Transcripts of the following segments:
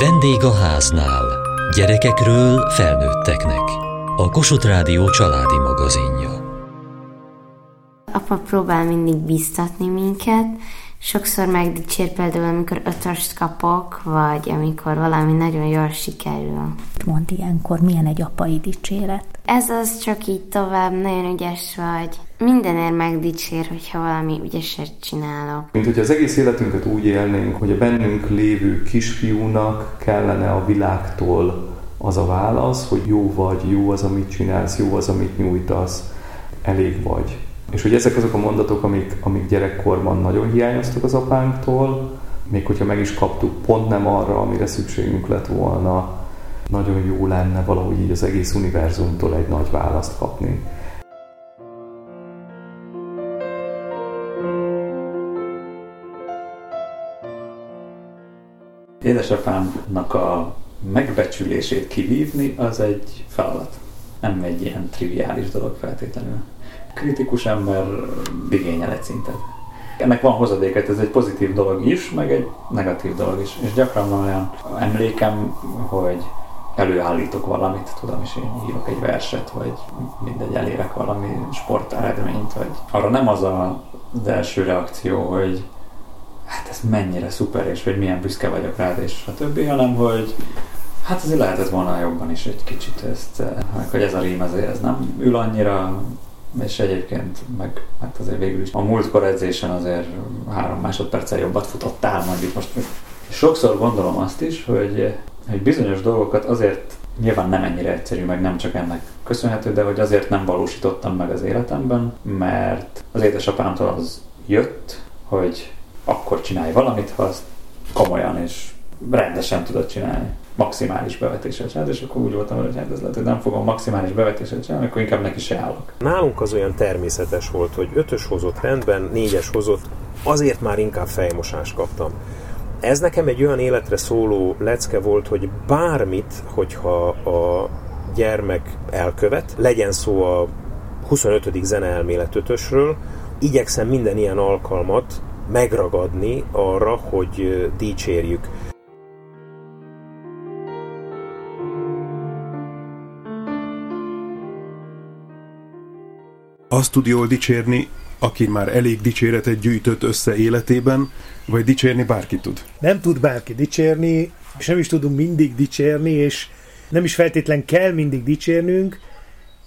Vendég a háznál. Gyerekekről felnőtteknek. A Kossuth Rádió családi magazinja. Apa próbál mindig biztatni minket, sokszor megdicsér például, amikor ötöst kapok, vagy amikor valami nagyon jól sikerül. Mond ilyenkor, milyen egy apai dicséret? Ez az csak így tovább, nagyon ügyes vagy. Mindenért megdicsér, hogyha valami ügyeset csinálok. Mint hogy az egész életünket úgy élnénk, hogy a bennünk lévő kisfiúnak kellene a világtól az a válasz, hogy jó vagy, jó az, amit csinálsz, jó az, amit nyújtasz, elég vagy. És hogy ezek azok a mondatok, amik, amik gyerekkorban nagyon hiányoztak az apánktól, még hogyha meg is kaptuk, pont nem arra, amire szükségünk lett volna, nagyon jó lenne valahogy így az egész univerzumtól egy nagy választ kapni. Édesapámnak a megbecsülését kivívni, az egy feladat. Nem egy ilyen triviális dolog feltétlenül. Kritikus ember igényel egy szintet. Ennek van hozadéka, ez egy pozitív dolog is, meg egy negatív dolog is. És gyakran van olyan emlékem, hogy előállítok valamit, tudom is, én írok egy verset, vagy mindegy, elérek valami sporteredményt, vagy arra nem az a, az első reakció, hogy hát ez mennyire szuper, és hogy milyen büszke vagyok rád, és a többi, hanem hogy hát azért lehetett volna jobban is egy kicsit ezt, meg hogy ez a rím azért ez nem ül annyira, és egyébként meg hát azért végül is a múltkor edzésen azért három másodperccel jobbat futottál, mondjuk most. Sokszor gondolom azt is, hogy, hogy bizonyos dolgokat azért nyilván nem ennyire egyszerű, meg nem csak ennek köszönhető, de hogy azért nem valósítottam meg az életemben, mert az édesapámtól az jött, hogy akkor csinálj valamit, ha azt komolyan és rendesen tudod csinálni. Maximális bevetéssel csinálni, és akkor úgy voltam, hogy hát ez lehet, hogy nem fogom maximális bevetéssel csinálni, akkor inkább neki se állok. Nálunk az olyan természetes volt, hogy ötös hozott rendben, négyes hozott, azért már inkább fejmosást kaptam. Ez nekem egy olyan életre szóló lecke volt, hogy bármit, hogyha a gyermek elkövet, legyen szó a 25. zeneelmélet ötösről, igyekszem minden ilyen alkalmat megragadni arra, hogy dicsérjük. Azt tud jól dicsérni, aki már elég dicséretet gyűjtött össze életében, vagy dicsérni bárki tud? Nem tud bárki dicsérni, és nem is tudunk mindig dicsérni, és nem is feltétlen kell mindig dicsérnünk,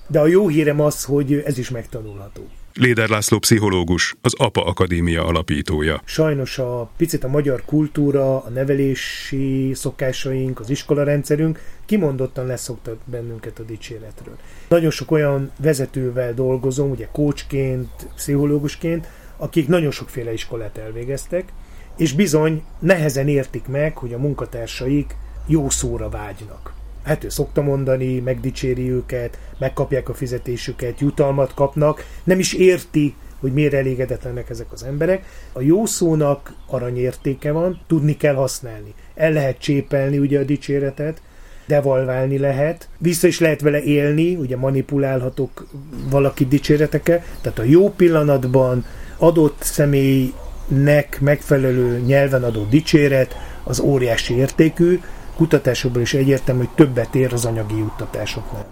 de a jó hírem az, hogy ez is megtanulható. Léder László pszichológus, az APA Akadémia alapítója. Sajnos a picit a magyar kultúra, a nevelési szokásaink, az iskolarendszerünk kimondottan leszoktat bennünket a dicséretről. Nagyon sok olyan vezetővel dolgozom, ugye coachként, pszichológusként, akik nagyon sokféle iskolát elvégeztek, és bizony nehezen értik meg, hogy a munkatársaik jó szóra vágynak hát ő szokta mondani, megdicséri őket, megkapják a fizetésüket, jutalmat kapnak, nem is érti, hogy miért elégedetlenek ezek az emberek. A jó szónak aranyértéke van, tudni kell használni. El lehet csépelni ugye a dicséretet, devalválni lehet, vissza is lehet vele élni, ugye manipulálhatok valaki dicséreteke, tehát a jó pillanatban adott személynek megfelelő nyelven adott dicséret az óriási értékű, kutatásokból is egyértelmű, hogy többet ér az anyagi juttatásoknál.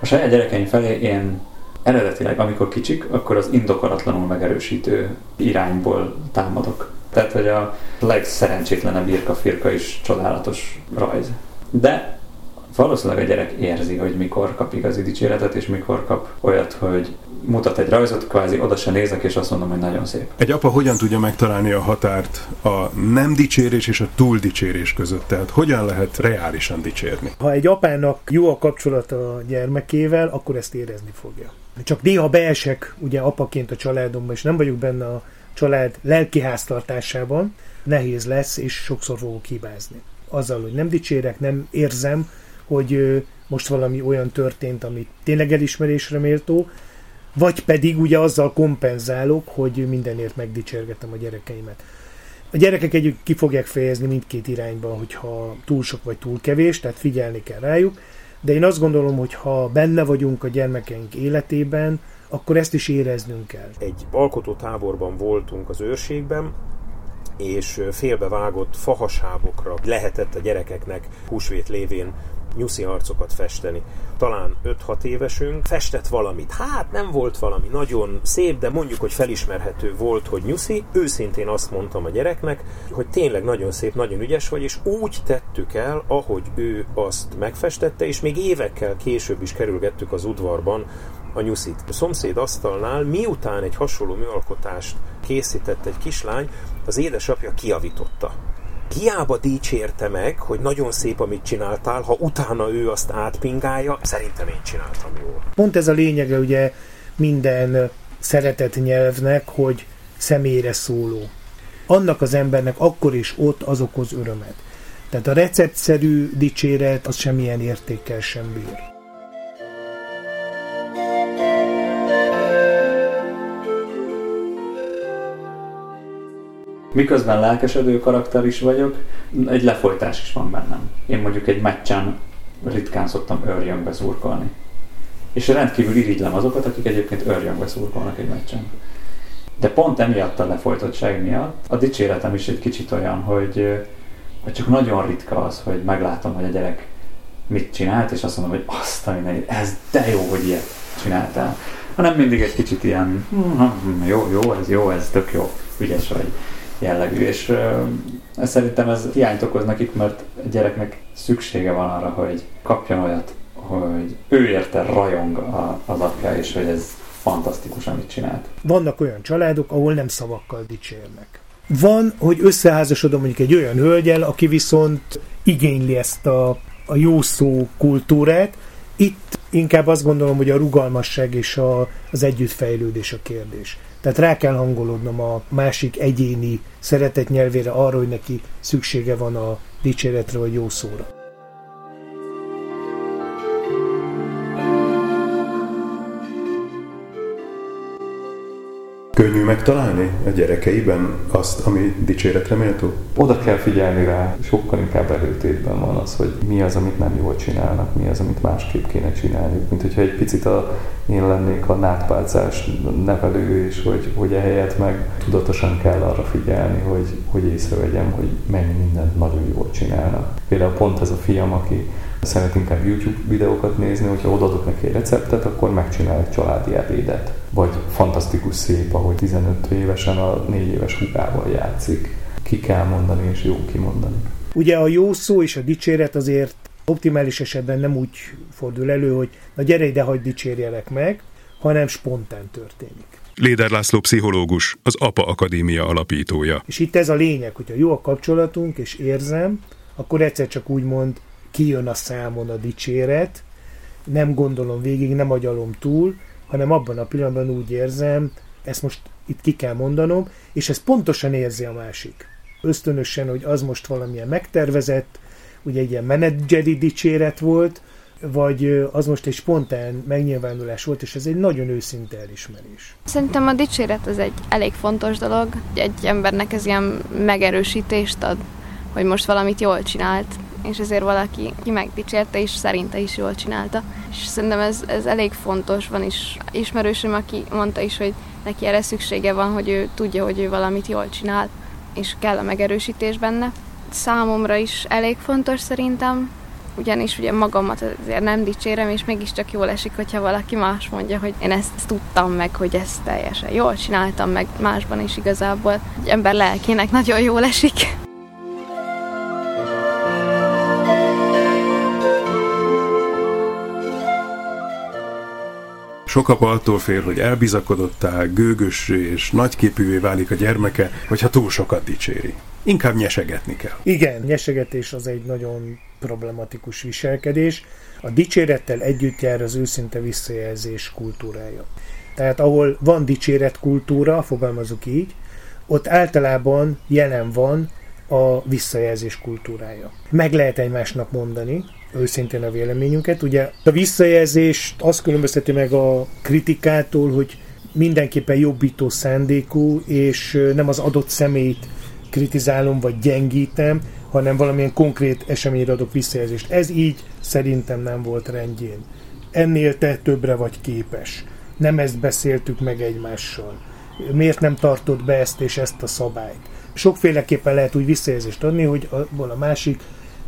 A saját gyerekeim felé én eredetileg, amikor kicsik, akkor az indokolatlanul megerősítő irányból támadok. Tehát, hogy a legszerencsétlenebb irka-firka is csodálatos rajz. De valószínűleg a gyerek érzi, hogy mikor kap igazi dicséretet, és mikor kap olyat, hogy mutat egy rajzot, kvázi oda se nézek, és azt mondom, hogy nagyon szép. Egy apa hogyan tudja megtalálni a határt a nem dicsérés és a túl dicsérés között? Tehát hogyan lehet reálisan dicsérni? Ha egy apának jó a kapcsolata a gyermekével, akkor ezt érezni fogja. Csak néha beesek ugye apaként a családomba, és nem vagyok benne a család lelkiháztartásában, nehéz lesz, és sokszor fogok hibázni. Azzal, hogy nem dicsérek, nem érzem, hogy most valami olyan történt, amit tényleg elismerésre méltó, vagy pedig ugye azzal kompenzálok, hogy mindenért megdicsergetem a gyerekeimet. A gyerekek együtt ki fogják fejezni mindkét irányban, hogyha túl sok vagy túl kevés, tehát figyelni kell rájuk, de én azt gondolom, hogy ha benne vagyunk a gyermekeink életében, akkor ezt is éreznünk kell. Egy alkotó táborban voltunk az őrségben, és félbevágott fahasábokra lehetett a gyerekeknek húsvét lévén nyuszi arcokat festeni. Talán 5-6 évesünk festett valamit. Hát nem volt valami nagyon szép, de mondjuk, hogy felismerhető volt, hogy nyuszi. Őszintén azt mondtam a gyereknek, hogy tényleg nagyon szép, nagyon ügyes vagy, és úgy tettük el, ahogy ő azt megfestette, és még évekkel később is kerülgettük az udvarban a nyuszit. A szomszéd asztalnál, miután egy hasonló műalkotást készített egy kislány, az édesapja kiavította hiába dicsérte meg, hogy nagyon szép, amit csináltál, ha utána ő azt átpingálja, szerintem én csináltam jól. Pont ez a lényege ugye minden szeretett nyelvnek, hogy személyre szóló. Annak az embernek akkor is ott az okoz örömet. Tehát a receptszerű dicséret az semmilyen értékkel sem bír. Miközben lelkesedő karakter is vagyok, egy lefolytás is van bennem. Én mondjuk egy meccsen ritkán szoktam örjöngbe szurkolni. És rendkívül irigylem azokat, akik egyébként örjöngbe szurkolnak egy meccsen. De pont emiatt a lefolytottság miatt a dicséretem is egy kicsit olyan, hogy, hogy csak nagyon ritka az, hogy meglátom, hogy a gyerek mit csinált, és azt mondom, hogy azt a ez de jó, hogy ilyet csináltál. Hanem mindig egy kicsit ilyen, hm, jó, jó, ez jó, ez tök jó, ügyes vagy jellegű, és uh, szerintem ez hiányt okoz nekik, mert a gyereknek szüksége van arra, hogy kapjon olyat, hogy ő érte rajong a, az apja, és hogy ez fantasztikus, amit csinált. Vannak olyan családok, ahol nem szavakkal dicsérnek. Van, hogy összeházasodom mondjuk egy olyan hölgyel, aki viszont igényli ezt a, a jó szó kultúrát. Itt inkább azt gondolom, hogy a rugalmasság és a, az együttfejlődés a kérdés. Tehát rá kell hangolódnom a másik egyéni szeretet nyelvére arra, hogy neki szüksége van a dicséretre vagy jó szóra. Könnyű megtalálni a gyerekeiben azt, ami dicséretre méltó? Oda kell figyelni rá, sokkal inkább előtétben van az, hogy mi az, amit nem jól csinálnak, mi az, amit másképp kéne csinálni. Mint hogyha egy picit a, én lennék a nátpálcás nevelő, és hogy, hogy ehelyett meg tudatosan kell arra figyelni, hogy, hogy észrevegyem, hogy mennyi mindent nagyon jól csinálnak. Például pont ez a fiam, aki szeret inkább YouTube videókat nézni, hogyha odaadok neki egy receptet, akkor megcsinál egy családi ebédet. Vagy fantasztikus szép, ahogy 15 évesen a 4 éves hugával játszik. Ki kell mondani, és jó kimondani. Ugye a jó szó és a dicséret azért optimális esetben nem úgy fordul elő, hogy na gyere ide, hagyd dicsérjelek meg, hanem spontán történik. Léder László pszichológus, az APA Akadémia alapítója. És itt ez a lényeg, hogyha jó a kapcsolatunk, és érzem, akkor egyszer csak úgy mond, kijön a számon a dicséret, nem gondolom végig, nem agyalom túl, hanem abban a pillanatban úgy érzem, ezt most itt ki kell mondanom, és ez pontosan érzi a másik. Ösztönösen, hogy az most valamilyen megtervezett, ugye egy ilyen menedzseri dicséret volt, vagy az most egy spontán megnyilvánulás volt, és ez egy nagyon őszinte elismerés. Szerintem a dicséret az egy elég fontos dolog. Egy embernek ez ilyen megerősítést ad, hogy most valamit jól csinált, és ezért valaki ki megdicsérte, és szerinte is jól csinálta. És szerintem ez, ez elég fontos, van is ismerősöm, aki mondta is, hogy neki erre szüksége van, hogy ő tudja, hogy ő valamit jól csinál, és kell a megerősítés benne. Számomra is elég fontos szerintem, ugyanis ugye magamat azért nem dicsérem, és mégiscsak jól esik, hogyha valaki más mondja, hogy én ezt, ezt tudtam meg, hogy ezt teljesen jól csináltam, meg másban is igazából. Egy ember lelkének nagyon jól esik. Sok apa attól fél, hogy elbizakodottá, gőgössé és nagyképűvé válik a gyermeke, hogyha túl sokat dicséri. Inkább nyesegetni kell. Igen, nyesegetés az egy nagyon problematikus viselkedés. A dicsérettel együtt jár az őszinte visszajelzés kultúrája. Tehát ahol van dicséret kultúra, fogalmazok így, ott általában jelen van a visszajelzés kultúrája. Meg lehet egymásnak mondani, őszintén a véleményünket. Ugye a visszajelzést azt különbözteti meg a kritikától, hogy mindenképpen jobbító szándékú, és nem az adott személyt kritizálom vagy gyengítem, hanem valamilyen konkrét eseményre adok visszajelzést. Ez így szerintem nem volt rendjén. Ennél te többre vagy képes. nem ezt beszéltük meg egymással, miért nem tartott be ezt és ezt a szabályt. Sokféleképpen lehet úgy visszajelzést adni, hogy abból a másik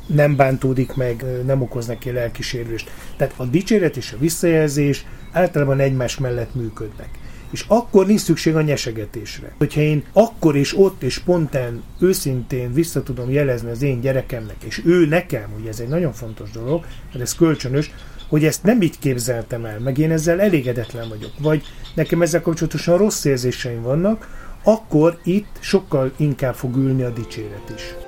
nem bántódik meg, nem okoz neki lelkisérülést. Tehát a dicséret és a visszajelzés általában egymás mellett működnek. És akkor nincs szükség a nyesegetésre. Hogyha én akkor és ott és spontán, őszintén vissza tudom jelezni az én gyerekemnek, és ő nekem, ugye ez egy nagyon fontos dolog, mert ez kölcsönös, hogy ezt nem így képzeltem el, meg én ezzel elégedetlen vagyok, vagy nekem ezzel kapcsolatosan rossz érzéseim vannak, akkor itt sokkal inkább fog ülni a dicséret is.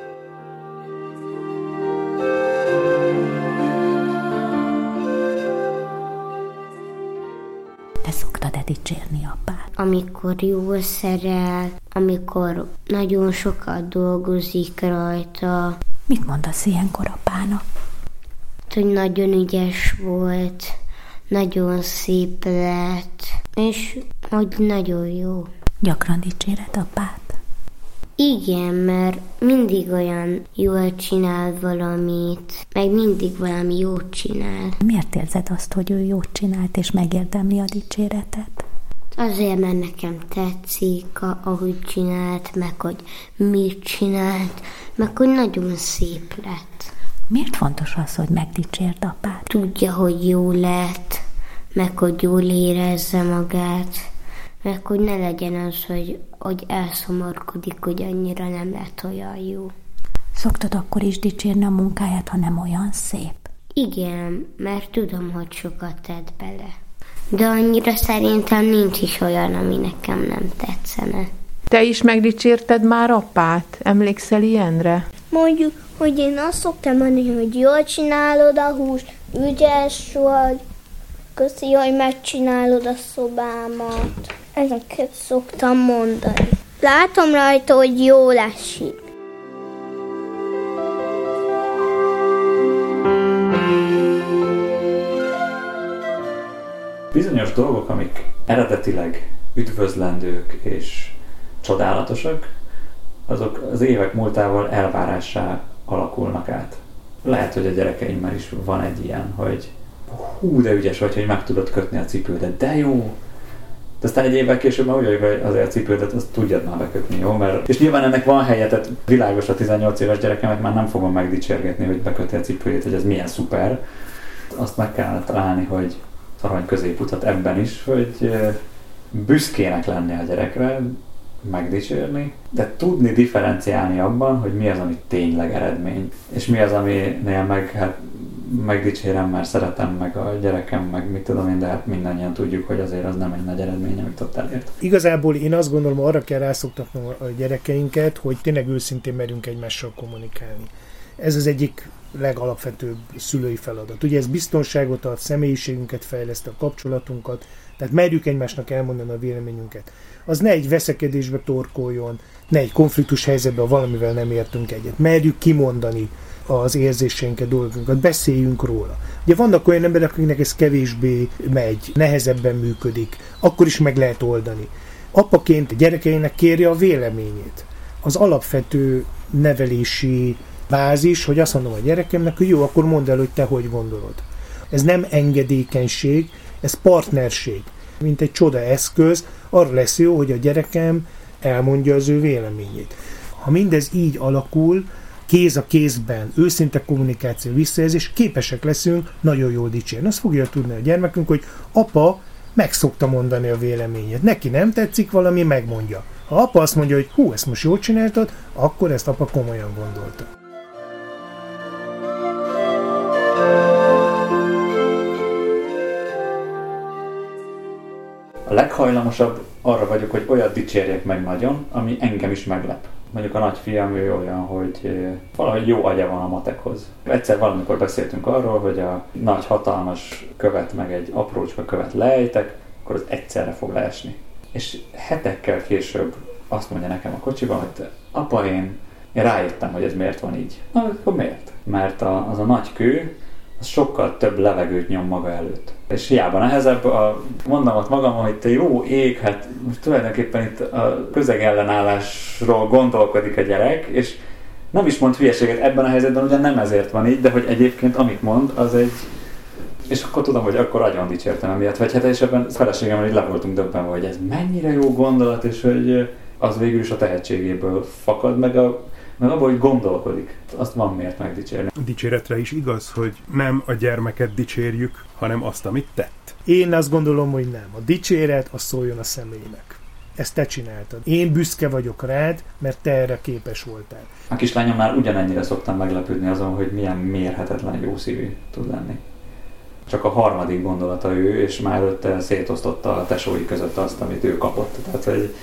Dicsérni apát? Amikor jól szerel, amikor nagyon sokat dolgozik rajta, Mit mondasz ilyenkor apának? hogy nagyon ügyes volt, nagyon szép lett, és hogy nagyon jó. Gyakran dicséred apát? Igen, mert mindig olyan jól csinál valamit, meg mindig valami jót csinál. Miért érzed azt, hogy ő jót csinált és megérdemli a dicséretet? Azért, mert nekem tetszik, ahogy csinált, meg hogy mit csinált, meg hogy nagyon szép lett. Miért fontos az, hogy megdicsérd apát? Tudja, hogy jó lett, meg hogy jól érezze magát, meg hogy ne legyen az, hogy, hogy elszomorkodik, hogy annyira nem lett olyan jó. Szoktad akkor is dicsérni a munkáját, ha nem olyan szép? Igen, mert tudom, hogy sokat tett bele. De annyira szerintem nincs is olyan, ami nekem nem tetszene. Te is megdicsérted már apát? Emlékszel ilyenre? Mondjuk, hogy én azt szoktam mondani, hogy jól csinálod a húst, ügyes vagy, köszi, hogy megcsinálod a szobámat. Ezeket szoktam mondani. Látom rajta, hogy jól esik. Bizonyos dolgok, amik eredetileg üdvözlendők és csodálatosak, azok az évek múltával elvárássá alakulnak át. Lehet, hogy a gyerekeimmel is van egy ilyen, hogy hú, de ügyes vagy, hogy meg tudod kötni a cipődet, de jó! De aztán egy évvel később már úgy hogy azért a cipődet azt tudjad már bekötni, jó? Mert, és nyilván ennek van helye, tehát világos a 18 éves gyerekemet már nem fogom megdicsérgetni, hogy beköti a cipőjét, hogy ez milyen szuper. Azt meg kellene találni, hogy arany középutat ebben is, hogy büszkének lenni a gyerekre, megdicsérni, de tudni differenciálni abban, hogy mi az, ami tényleg eredmény, és mi az, aminél meg, hát, megdicsérem, mert szeretem, meg a gyerekem, meg mit tudom én, de hát mindannyian tudjuk, hogy azért az nem egy nagy eredmény, amit ott elért. Igazából én azt gondolom, arra kell rászoktatnom a gyerekeinket, hogy tényleg őszintén merünk egymással kommunikálni. Ez az egyik legalapvetőbb szülői feladat. Ugye ez biztonságot ad, személyiségünket fejleszt, a kapcsolatunkat, tehát merjük egymásnak elmondani a véleményünket. Az ne egy veszekedésbe torkoljon, ne egy konfliktus helyzetbe, valamivel nem értünk egyet. Merjük kimondani az érzéseinket, dolgunkat, beszéljünk róla. Ugye vannak olyan emberek, akiknek ez kevésbé megy, nehezebben működik, akkor is meg lehet oldani. Apaként gyerekeinek kérje a véleményét. Az alapvető nevelési bázis, hogy azt mondom a gyerekemnek, hogy jó, akkor mondd el, hogy te hogy gondolod. Ez nem engedékenység, ez partnerség. Mint egy csoda eszköz, arra lesz jó, hogy a gyerekem elmondja az ő véleményét. Ha mindez így alakul, kéz a kézben, őszinte kommunikáció, visszajelzés, képesek leszünk nagyon jól dicsérni. Azt fogja tudni a gyermekünk, hogy apa meg szokta mondani a véleményét. Neki nem tetszik valami, megmondja. Ha apa azt mondja, hogy hú, ezt most jól csináltad, akkor ezt apa komolyan gondolta. Leghajlamosabb arra vagyok, hogy olyat dicsérjek meg nagyon, ami engem is meglep. Mondjuk a nagyfiam ő olyan, hogy eh, valahogy jó agya van a matekhoz. Egyszer valamikor beszéltünk arról, hogy a nagy hatalmas követ meg egy aprócska követ lejtek, akkor az egyszerre fog leesni. És hetekkel később azt mondja nekem a kocsiban, hogy apa, én, én rájöttem, hogy ez miért van így. Na, akkor miért? Mert a, az a nagy kő, az sokkal több levegőt nyom maga előtt. És hiába nehezebb, a, mondom ott magam, hogy te jó ég, hát most tulajdonképpen itt a közegellenállásról gondolkodik a gyerek, és nem is mond hülyeséget ebben a helyzetben, ugye nem ezért van így, de hogy egyébként amit mond, az egy És akkor tudom, hogy akkor agyon dicsértem emiatt. Vagy hát és ebben feleségemmel így le voltunk döbbenve, hogy ez mennyire jó gondolat, és hogy az végül is a tehetségéből fakad, meg, a, meg abban, hogy gondolkodik. Azt van miért megdicsérni. Dicséretre is igaz, hogy nem a gyermeket dicsérjük, hanem azt, amit tett. Én azt gondolom, hogy nem. A dicséret az szóljon a személynek ezt te csináltad. Én büszke vagyok rád, mert te erre képes voltál. A kislányom már ugyanennyire szoktam meglepődni azon, hogy milyen mérhetetlen jó szívű tud lenni. Csak a harmadik gondolata ő, és már előtte szétosztotta a tesói között azt, amit ő kapott. Tehát, hogy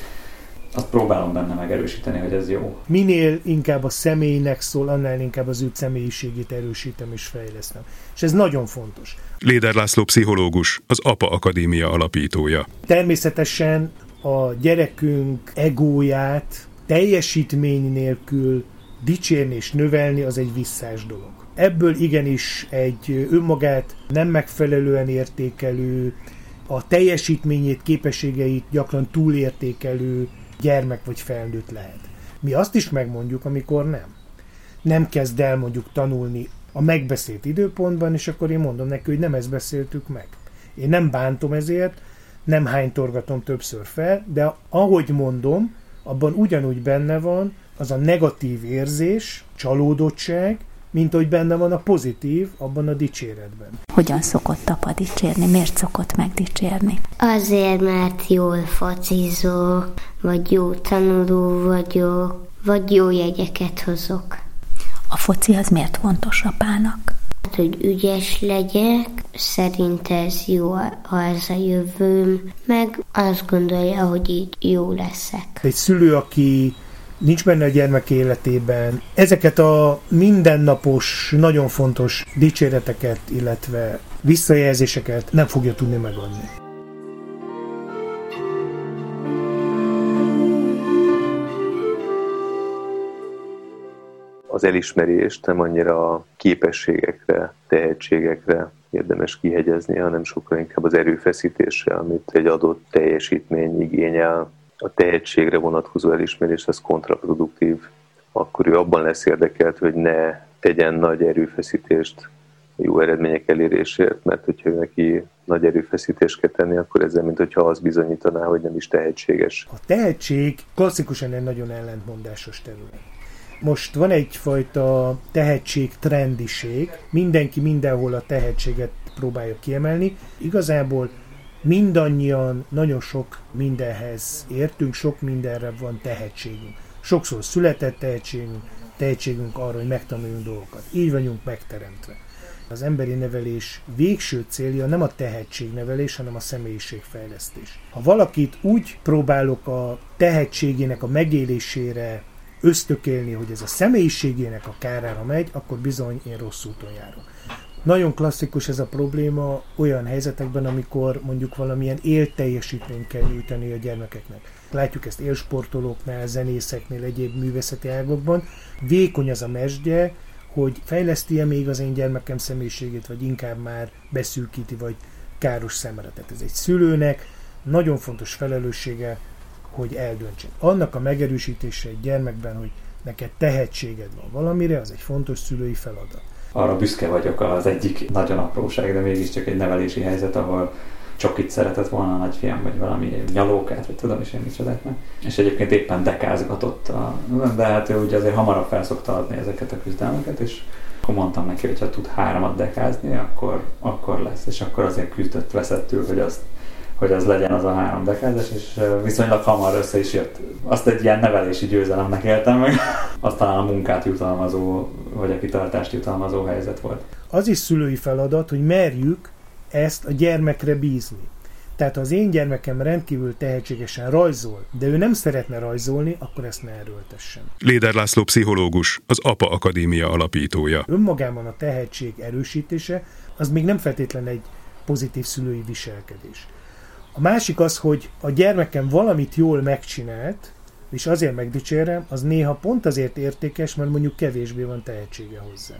azt próbálom benne megerősíteni, hogy ez jó. Minél inkább a személynek szól, annál inkább az ő személyiségét erősítem és fejlesztem. És ez nagyon fontos. Léder László pszichológus, az APA Akadémia alapítója. Természetesen a gyerekünk egóját teljesítmény nélkül dicsérni és növelni az egy visszás dolog. Ebből igenis egy önmagát nem megfelelően értékelő, a teljesítményét, képességeit gyakran túlértékelő gyermek vagy felnőtt lehet. Mi azt is megmondjuk, amikor nem. Nem kezd el mondjuk tanulni a megbeszélt időpontban, és akkor én mondom neki, hogy nem ezt beszéltük meg. Én nem bántom ezért, nem hánytorgatom többször fel, de ahogy mondom, abban ugyanúgy benne van az a negatív érzés, csalódottság, mint hogy benne van a pozitív abban a dicséretben. Hogyan szokott apa dicsérni? Miért szokott megdicsérni? Azért, mert jól focizok, vagy jó tanuló vagyok, vagy jó jegyeket hozok. A foci az miért fontos apának? Hát, hogy ügyes legyek, szerint ez jó, ha ez a jövőm, meg azt gondolja, hogy így jó leszek. Egy szülő, aki nincs benne a gyermek életében, ezeket a mindennapos, nagyon fontos dicséreteket, illetve visszajelzéseket nem fogja tudni megadni. az elismerést nem annyira a képességekre, tehetségekre érdemes kihegyezni, hanem sokkal inkább az erőfeszítésre, amit egy adott teljesítmény igényel. A tehetségre vonatkozó elismerés az kontraproduktív. Akkor ő abban lesz érdekelt, hogy ne tegyen nagy erőfeszítést jó eredmények elérésért, mert hogyha neki nagy erőfeszítést kell tenni, akkor ezzel, mint hogyha az bizonyítaná, hogy nem is tehetséges. A tehetség klasszikusan egy nagyon ellentmondásos terület. Most van egyfajta tehetség trendiség, mindenki mindenhol a tehetséget próbálja kiemelni. Igazából mindannyian nagyon sok mindenhez értünk, sok mindenre van tehetségünk. Sokszor született tehetségünk, tehetségünk arra, hogy megtanuljunk dolgokat. Így vagyunk megteremtve. Az emberi nevelés végső célja nem a tehetségnevelés, hanem a személyiségfejlesztés. Ha valakit úgy próbálok a tehetségének a megélésére ösztökélni, hogy ez a személyiségének a kárára megy, akkor bizony én rossz úton járok. Nagyon klasszikus ez a probléma olyan helyzetekben, amikor mondjuk valamilyen élteljesítményt kell nyújtani a gyermekeknek. Látjuk ezt élsportolóknál, zenészeknél, egyéb művészeti ágokban. Vékony az a mesdje, hogy fejleszti-e még az én gyermekem személyiségét, vagy inkább már beszűkíti, vagy káros szemre. Tehát ez egy szülőnek nagyon fontos felelőssége, hogy eldöntsen. Annak a megerősítése egy gyermekben, hogy neked tehetséged van valamire, az egy fontos szülői feladat. Arra büszke vagyok az egyik nagyon apróság, de mégiscsak egy nevelési helyzet, ahol csak itt szeretett volna a nagyfiam, vagy valami nyalókát, vagy tudom is én micsodát meg. És egyébként éppen dekázgatott, a, de hát ő ugye azért hamarabb felszokta adni ezeket a küzdelmeket, és akkor mondtam neki, hogy ha tud háromat dekázni, akkor, akkor lesz. És akkor azért küzdött veszettül, hogy azt hogy az legyen az a három dekázes, és viszonylag hamar össze is jött. Azt egy ilyen nevelési győzelemnek éltem meg. Aztán a munkát jutalmazó, vagy a kitartást jutalmazó helyzet volt. Az is szülői feladat, hogy merjük ezt a gyermekre bízni. Tehát ha az én gyermekem rendkívül tehetségesen rajzol, de ő nem szeretne rajzolni, akkor ezt ne erőltessen. Léder László pszichológus, az APA Akadémia alapítója. Önmagában a tehetség erősítése az még nem feltétlen egy pozitív szülői viselkedés. A másik az, hogy a gyermekem valamit jól megcsinált, és azért megdicsérem, az néha pont azért értékes, mert mondjuk kevésbé van tehetsége hozzá.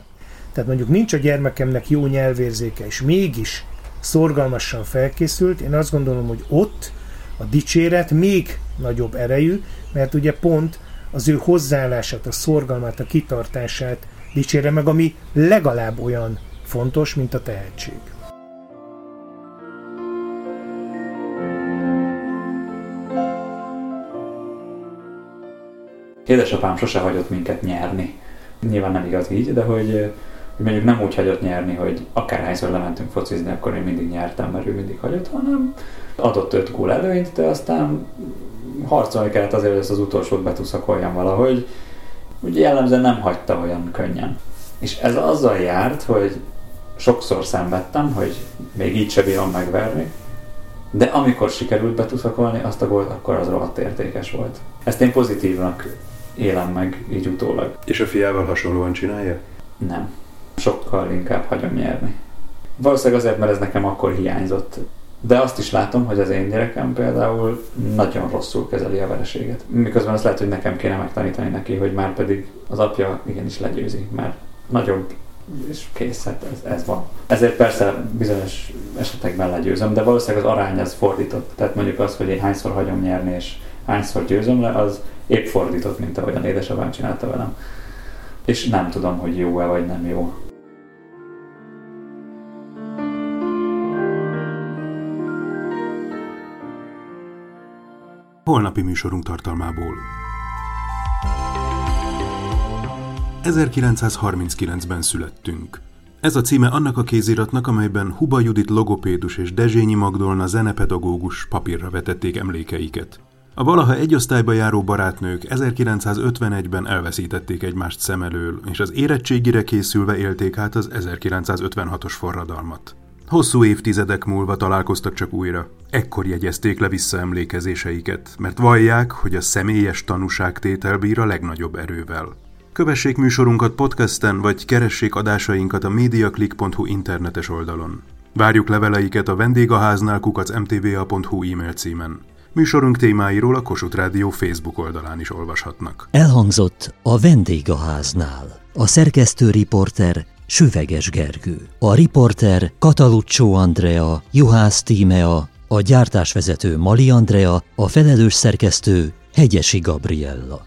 Tehát mondjuk nincs a gyermekemnek jó nyelvérzéke, és mégis szorgalmasan felkészült, én azt gondolom, hogy ott a dicséret még nagyobb erejű, mert ugye pont az ő hozzáállását, a szorgalmát, a kitartását dicsére meg, ami legalább olyan fontos, mint a tehetség. Édesapám sose hagyott minket nyerni. Nyilván nem igaz így, de hogy, hogy mondjuk nem úgy hagyott nyerni, hogy akárhányszor lementünk focizni, akkor én mindig nyertem, mert ő mindig hagyott, hanem adott öt gól előnyt, de aztán harcolni kellett azért, hogy ezt az utolsót betuszakoljam valahogy. Ugye jellemzően nem hagyta olyan könnyen. És ez azzal járt, hogy sokszor szenvedtem, hogy még így se bírom megverni, de amikor sikerült betuszakolni azt a gólt, akkor az rohadt értékes volt. Ezt én pozitívnak élem meg így utólag. És a fiával hasonlóan csinálja? Nem. Sokkal inkább hagyom nyerni. Valószínűleg azért, mert ez nekem akkor hiányzott. De azt is látom, hogy az én gyerekem például nagyon rosszul kezeli a vereséget. Miközben azt lehet, hogy nekem kéne megtanítani neki, hogy már pedig az apja igenis legyőzi, mert nagyobb és kész, hát ez, ez van. Ezért persze bizonyos esetekben legyőzöm, de valószínűleg az arány az fordított. Tehát mondjuk az, hogy én hányszor hagyom nyerni, és hányszor győzöm le, az épp fordított, mint ahogyan édesapám csinálta velem. És nem tudom, hogy jó-e vagy nem jó. Holnapi műsorunk tartalmából. 1939-ben születtünk. Ez a címe annak a kéziratnak, amelyben Huba Judit logopédus és Dezsényi Magdolna zenepedagógus papírra vetették emlékeiket. A valaha egy osztályba járó barátnők 1951-ben elveszítették egymást szem elől, és az érettségire készülve élték át az 1956-os forradalmat. Hosszú évtizedek múlva találkoztak csak újra. Ekkor jegyezték le visszaemlékezéseiket, mert vallják, hogy a személyes tanúságtétel bír a legnagyobb erővel. Kövessék műsorunkat podcasten, vagy keressék adásainkat a mediaclick.hu internetes oldalon. Várjuk leveleiket a vendégháznál kukacmtva.hu e-mail címen. Műsorunk témáiról a Kossuth Rádió Facebook oldalán is olvashatnak. Elhangzott a vendégháznál. A szerkesztő riporter Süveges Gergő. A riporter Kataluccio Andrea, Juhász Tímea, a gyártásvezető Mali Andrea, a felelős szerkesztő Hegyesi Gabriella.